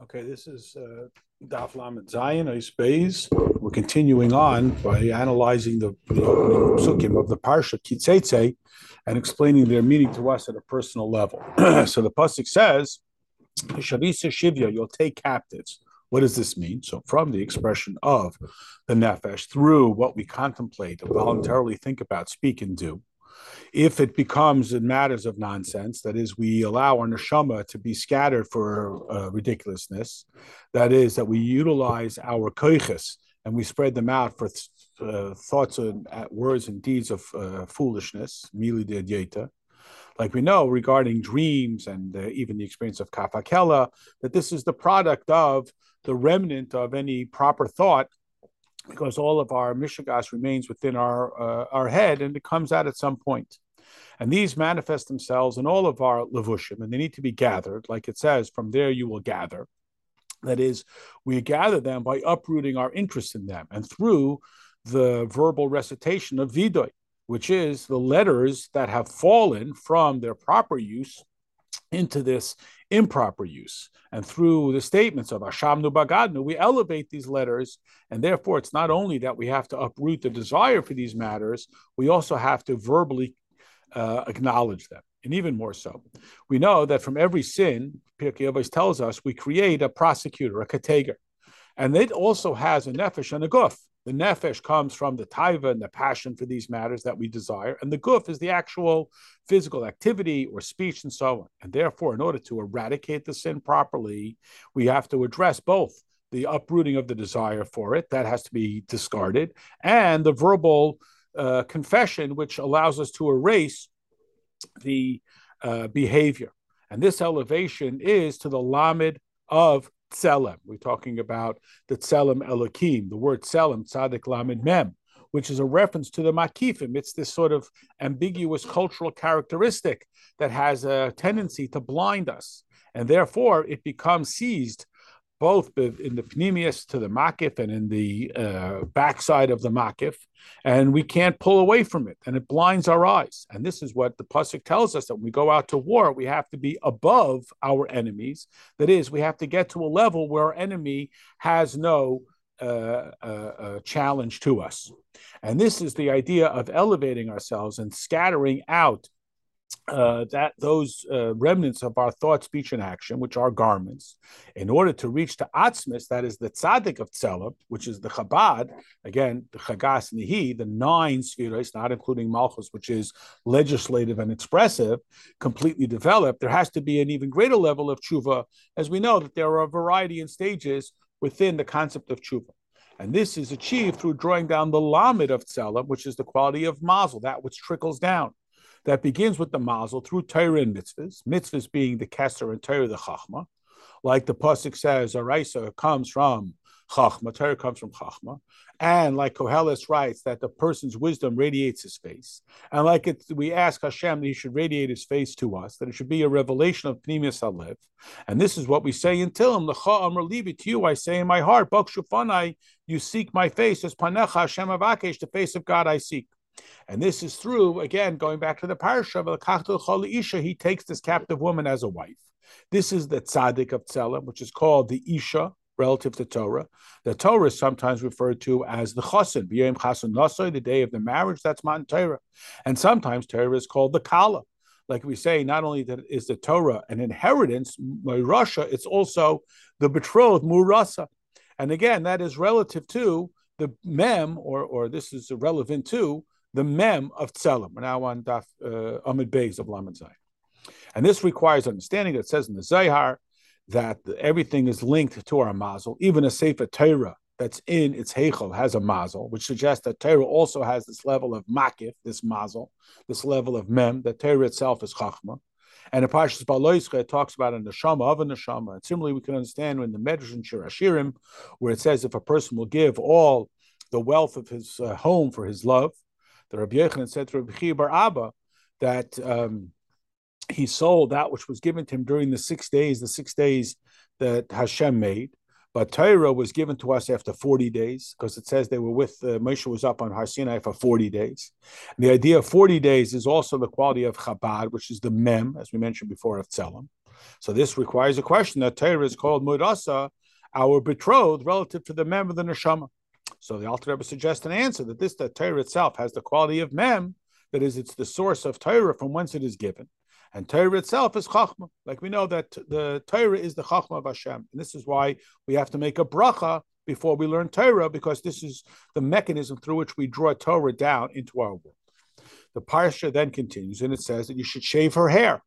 Okay, this is uh, Daf Lamed Zayin Beis. We're continuing on by analyzing the, the psukim of the Parsha Ki Seitzei and explaining their meaning to us at a personal level. so the pasuk says, "Shavisa Shivya, you'll take captives." What does this mean? So, from the expression of the nefesh through what we contemplate, voluntarily think about, speak, and do, if it becomes in matters of nonsense, that is, we allow our neshama to be scattered for uh, ridiculousness, that is, that we utilize our koiches and we spread them out for th- uh, thoughts and uh, words and deeds of uh, foolishness, mili de like we know regarding dreams and uh, even the experience of kafakela, that this is the product of the remnant of any proper thought because all of our mishigas remains within our uh, our head and it comes out at some point. And these manifest themselves in all of our levushim, and they need to be gathered, like it says, from there you will gather. That is, we gather them by uprooting our interest in them and through the verbal recitation of vidoy, which is the letters that have fallen from their proper use into this improper use. And through the statements of Ashamnu Bagadnu, we elevate these letters. And therefore, it's not only that we have to uproot the desire for these matters, we also have to verbally uh, acknowledge them. And even more so, we know that from every sin, Pirkei Avos tells us, we create a prosecutor, a kateger. And it also has a nefesh and a guf. The nefesh comes from the taiva and the passion for these matters that we desire, and the guf is the actual physical activity or speech and so on. And therefore, in order to eradicate the sin properly, we have to address both the uprooting of the desire for it, that has to be discarded, and the verbal uh, confession, which allows us to erase the uh, behavior. And this elevation is to the lamed of tselem. We're talking about the tselem elokim, the word tselem, tzadik lamed mem, which is a reference to the makifim. It's this sort of ambiguous cultural characteristic that has a tendency to blind us. And therefore, it becomes seized both in the pneumius to the makif and in the uh, backside of the makif, and we can't pull away from it, and it blinds our eyes. And this is what the pasuk tells us that when we go out to war, we have to be above our enemies. That is, we have to get to a level where our enemy has no uh, uh, uh challenge to us. And this is the idea of elevating ourselves and scattering out uh, that those uh, remnants of our thought, speech, and action, which are garments, in order to reach to Atzmis, that is the tzaddik of Tzelem, which is the Chabad, again, the Chagas Nihi, the nine spheres, not including Malchus, which is legislative and expressive, completely developed, there has to be an even greater level of tshuva, as we know that there are a variety in stages within the concept of tshuva. And this is achieved through drawing down the lamid of tzelem, which is the quality of mazel, that which trickles down that begins with the mazel through Torah and mitzvahs, mitzvahs being the Kesser and Torah the Chachma. Like the Pasuk says, Oraisa comes from Chachma, Torah comes from Chachma. And like Koheles writes, that the person's wisdom radiates his face. And like it, we ask Hashem that he should radiate his face to us, that it should be a revelation of Pneumius Alev. And this is what we say in Tillim, L'cha Amr it to you, I say in my heart, Bak Shufanai, you seek my face, as Panecha Hashem Avakesh, the face of God I seek. And this is through, again, going back to the Isha, he takes this captive woman as a wife. This is the tzaddik of Tzelem, which is called the Isha relative to Torah. The Torah is sometimes referred to as the Chasen, B'yom Nasoy, the day of the marriage, that's Matan Torah. And sometimes Torah is called the Kala. Like we say, not only is the Torah an inheritance, Russia, it's also the betrothed, Murasa. And again, that is relative to the mem, or, or this is relevant to the mem of tzelem. We're now on daf uh, Amud Beis of Lamed. And this requires understanding that says in the Zohar that everything is linked to our mazel. Even a Sefer Torah that's in its heichel has a mazel, which suggests that Torah also has this level of makif, this mazel, this level of mem, that Torah itself is chachma. And in Parshas Behaaloscha, it talks about a neshama of a neshama. And similarly, we can understand in the Medrash and Shir Hashirim, where it says if a person will give all the wealth of his uh, home for his love, the Rabbi Yochanan said to Rabbi Bar Abba that um, he sold that which was given to him during the six days, the six days that Hashem made. But Torah was given to us after 40 days because it says they were with, uh, Moshe was up on Har Sinai for 40 days. And the idea of 40 days is also the quality of Chabad, which is the mem, as we mentioned before, of Tzelem. So this requires a question that Torah is called Mudasa, our betrothed, relative to the mem of the neshama. So the Alter Rebbe suggests an answer that this the Torah itself has the quality of mem, that is, it's the source of Torah from whence it is given. And Torah itself is Chachma. Like we know that the Torah is the Chachma of Hashem. And this is why we have to make a bracha before we learn Torah, because this is the mechanism through which we draw Torah down into our world. The Parsha then continues, and it says that you should shave her hair.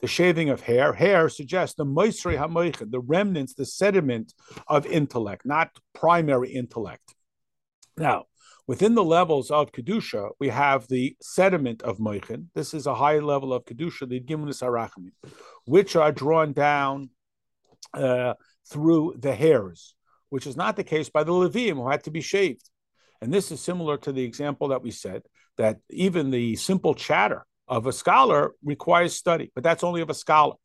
The shaving of hair, hair suggests the moisri hamoichin, the remnants, the sediment of intellect, not primary intellect. Now, within the levels of kedusha, we have the sediment of moichin. This is a high level of kedusha, the gimnus arachmi, which are drawn down uh, through the hairs, which is not the case by the Leviim who had to be shaved. And this is similar to the example that we said that even the simple chatter of a scholar requires study, but that's only of a scholar.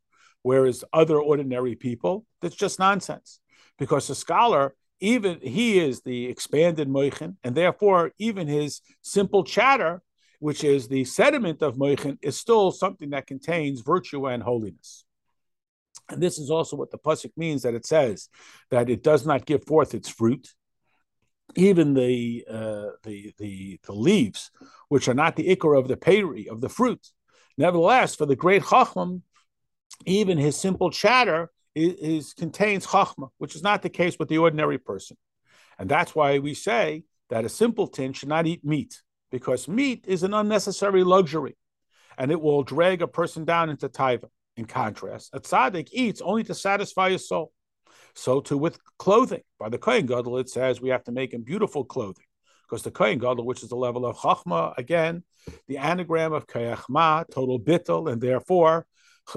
Whereas other ordinary people, that's just nonsense. Because a scholar, even he is the expanded moichin, and therefore even his simple chatter, which is the sediment of moichin, is still something that contains virtue and holiness. And this is also what the pasuk means that it says that it does not give forth its fruit, even the uh, the the the leaves, which are not the ikar of the peri of the fruit. Nevertheless, for the great chacham, even his simple chatter is, is, contains chachma, which is not the case with the ordinary person, and that's why we say that a simpleton should not eat meat because meat is an unnecessary luxury, and it will drag a person down into taiva. In contrast, a tzaddik eats only to satisfy his soul. So too with clothing. By the Kohen Gadol, it says we have to make him beautiful clothing. Because the Kohen Gadol, which is the level of Chachma, again, the anagram of Koach Mah, total bittel, and therefore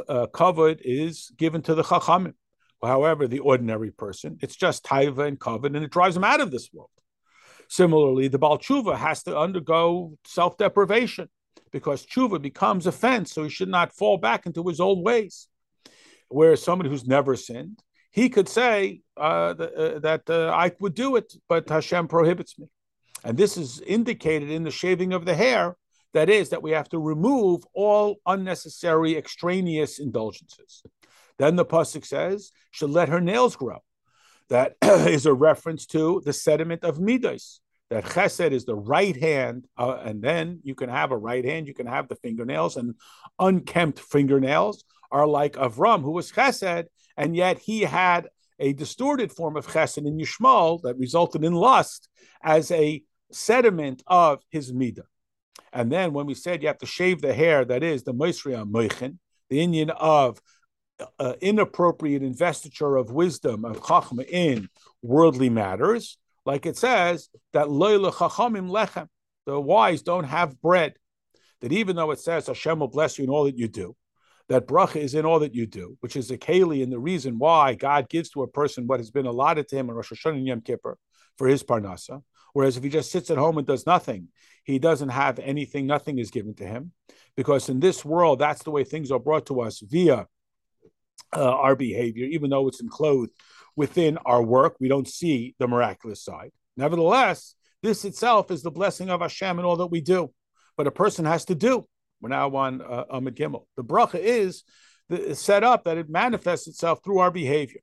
uh, kavod is given to the Chachamim. However, the ordinary person, it's just taiva and kavod, and it drives him out of this world. Similarly, the Baal Tshuva has to undergo self deprivation because tshuva becomes offense, so he should not fall back into his old ways. Whereas somebody who's never sinned, he could say uh, uh, that uh, I would do it, but Hashem prohibits me. And this is indicated in the shaving of the hair. That is, that we have to remove all unnecessary extraneous indulgences. Then the pasuk says, "Should let her nails grow." That is a reference to the sediment of midas. That chesed is the right hand, uh, and then you can have a right hand. You can have the fingernails, and unkempt fingernails are like Avram, who was chesed, and yet he had a distorted form of chesed in Yishmael that resulted in lust as a sediment of his midah. And then when we said you have to shave the hair, that is the moisria moichin, the inyan of uh, inappropriate investiture of wisdom of chachma in worldly matters, like it says that chachamim lechem, the wise don't have bread. That even though it says Hashem will bless you in all that you do, that bracha is in all that you do, which is a keli and the reason why God gives to a person what has been allotted to him in Rosh Hashanah and Yom Kippur for his parnasa. Whereas if he just sits at home and does nothing, he doesn't have anything, nothing is given to him. Because in this world, that's the way things are brought to us via uh, our behavior, even though it's enclosed within our work, we don't see the miraculous side. Nevertheless, this itself is the blessing of Hashem in all that we do. But a person has to do. We're now on uh, Gimel. The bracha is the, set up that it manifests itself through our behavior.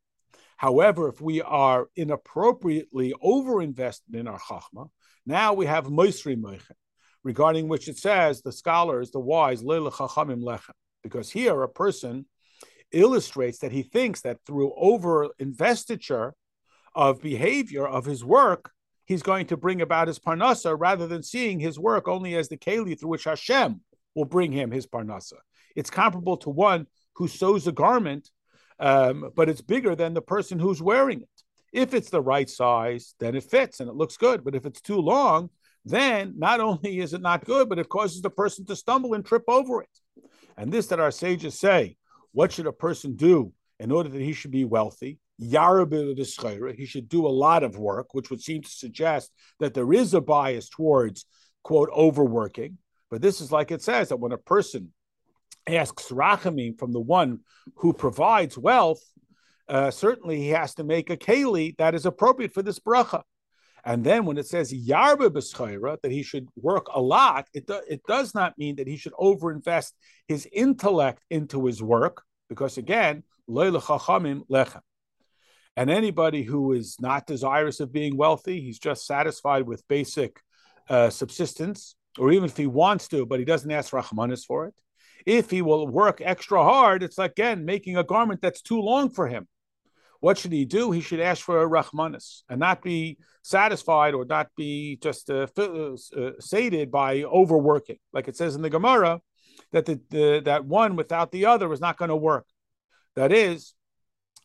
However, if we are inappropriately overinvested in our chachma, now we have moisri moichin, regarding which it says the scholars, the wise, leila chachamim lechem. Because here a person illustrates that he thinks that through over investiture of behavior of his work, he's going to bring about his parnasa rather than seeing his work only as the keli through which Hashem will bring him his parnasa. It's comparable to one who sews a garment, um, but it's bigger than the person who's wearing it. If it's the right size, then it fits and it looks good. But if it's too long, then not only is it not good, but it causes the person to stumble and trip over it. And this that our sages say, what should a person do in order that he should be wealthy? He should do a lot of work, which would seem to suggest that there is a bias towards, quote, overworking. But this is like it says that when a person asks rachamim from the one who provides wealth, uh, certainly he has to make a keli that is appropriate for this bracha. And then when it says yarba b'schaira, that he should work a lot, it, do, it does not mean that he should overinvest his intellect into his work, because again, lechem. And anybody who is not desirous of being wealthy, he's just satisfied with basic uh, subsistence, or even if he wants to, but he doesn't ask Rahmanis for it. If he will work extra hard, it's like, again making a garment that's too long for him. What should he do? He should ask for a Rahmanis and not be satisfied or not be just uh, uh, uh, sated by overworking. Like it says in the Gemara, that the, the that one without the other is not going to work. That is,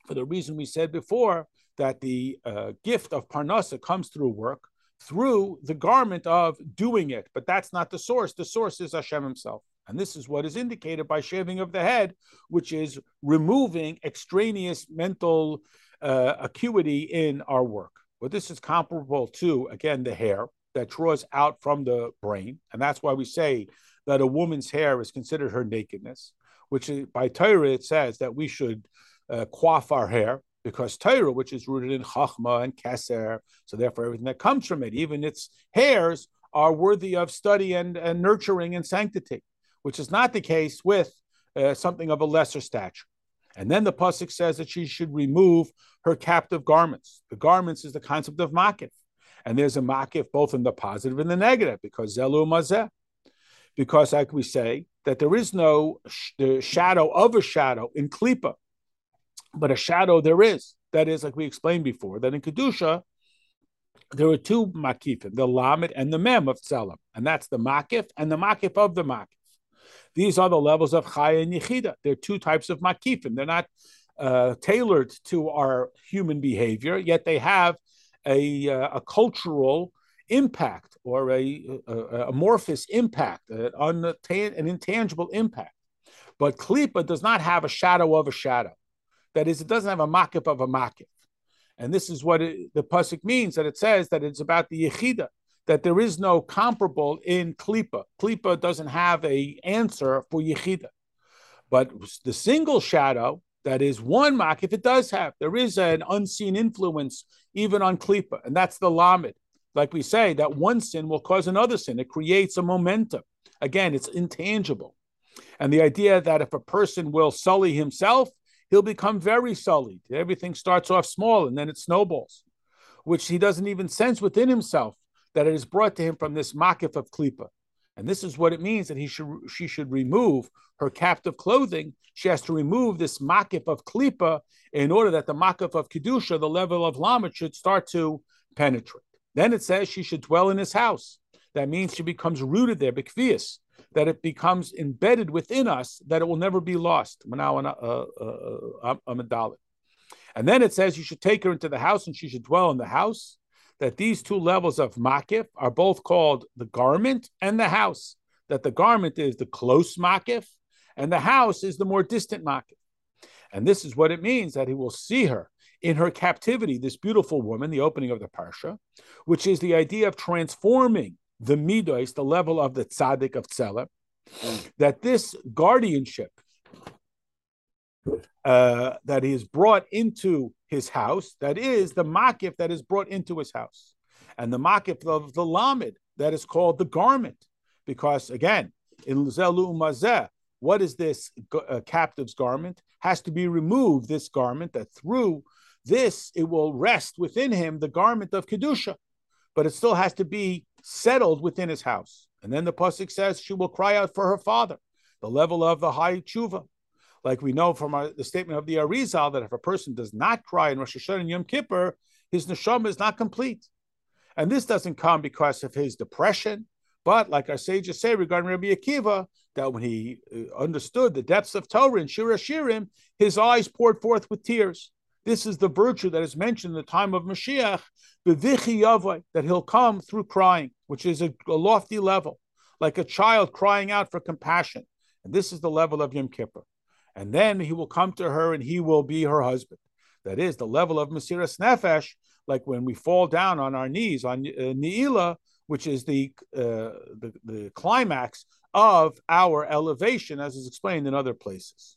for the reason we said before, that the uh, gift of parnasa comes through work, through the garment of doing it. But that's not the source. The source is Hashem Himself. And this is what is indicated by shaving of the head, which is removing extraneous mental uh, acuity in our work. But this is comparable to, again, the hair that draws out from the brain. And that's why we say that a woman's hair is considered her nakedness, which is, by Torah it says that we should uh, quaff our hair because Torah, which is rooted in Chachma and Keser, so therefore everything that comes from it, even its hairs, are worthy of study and, and nurturing and sanctity, which is not the case with uh, something of a lesser stature. And then the pasuk says that she should remove her captive garments. The garments is the concept of makif, and there's a makif both in the positive and the negative because zelu mazeh. Because, like we say, that there is no sh- the shadow of a shadow in klipa, but a shadow there is. That is, like we explained before, that in kedusha there are two makifim, the lamed and the mem of tzelem, and that's the makif and the makif of the makif. These are the levels of chaya and yichida. They're two types of makifim. They're not uh, tailored to our human behavior, yet they have a, uh, a cultural impact or a, a, a amorphous impact, an, an intangible impact. But klipa does not have a shadow of a shadow. That is, it doesn't have a makif of a makif. And this is what it, the pasuk means that it says that it's about the yechida, that there is no comparable in klipa. Klipa doesn't have a answer for yechida, but the single shadow that is one makif it does have. There is an unseen influence even on klipa, and that's the lamed. Like we say, that one sin will cause another sin. It creates a momentum. Again, it's intangible. And the idea that if a person will sully himself, he'll become very sullied. Everything starts off small and then it snowballs, which he doesn't even sense within himself that it is brought to him from this makif of klipa. And this is what it means that he should she should remove her captive clothing. She has to remove this makif of klipa in order that the makif of kedusha, the level of lama, should start to penetrate. Then it says she should dwell in his house. That means she becomes rooted there, bikvias that it becomes embedded within us that it will never be lost. Uh, uh, and then it says you should take her into the house and she should dwell in the house. That these two levels of makif are both called the garment and the house. That the garment is the close makif and the house is the more distant makif. And this is what it means that he will see her in her captivity, this beautiful woman, the opening of the parsha, which is the idea of transforming the midos, the level of the tzaddik of tzela, that this guardianship uh, that is brought into his house, that is the makif that is brought into his house, and the makif of the lamed that is called the garment, because again, in zelu mazeh, what is this uh, captive's garment? Has to be removed. This garment that through this it will rest within him the garment of kedusha, but it still has to be settled within his house. And then the pasuk says she will cry out for her father, the level of the high tshuva. Like we know from our, the statement of the Arizal that if a person does not cry in Rosh Hashanah and Yom Kippur, his neshama is not complete. And this doesn't come because of his depression, but like our sages say regarding Rabbi Akiva, that when he uh, understood the depths of Torah and Shir Shirim, his eyes poured forth with tears. This is the virtue that is mentioned in the time of Mashiach, that he'll come through crying, which is a, a, lofty level, like a child crying out for compassion. And this is the level of Yom Kippur. And then he will come to her and he will be her husband. That is the level of Mesiras Nefesh, like when we fall down on our knees on uh, which is the, uh, the, the climax of our elevation, as is explained in other places.